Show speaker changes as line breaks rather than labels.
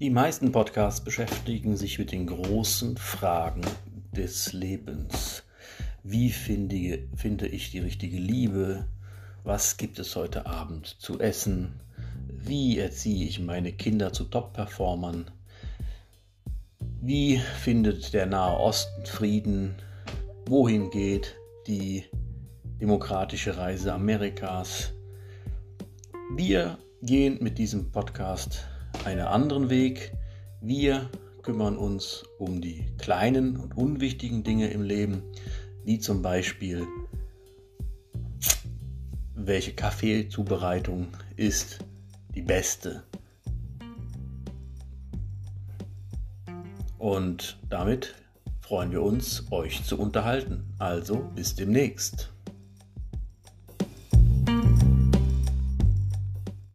Die meisten Podcasts beschäftigen sich mit den großen Fragen des Lebens. Wie finde, finde ich die richtige Liebe? Was gibt es heute Abend zu essen? Wie erziehe ich meine Kinder zu Top-Performern? Wie findet der Nahe Osten Frieden? Wohin geht die demokratische Reise Amerikas? Wir gehen mit diesem Podcast einen anderen Weg. Wir kümmern uns um die kleinen und unwichtigen Dinge im Leben, wie zum Beispiel, welche Kaffeezubereitung ist die beste. Und damit freuen wir uns, euch zu unterhalten. Also bis demnächst.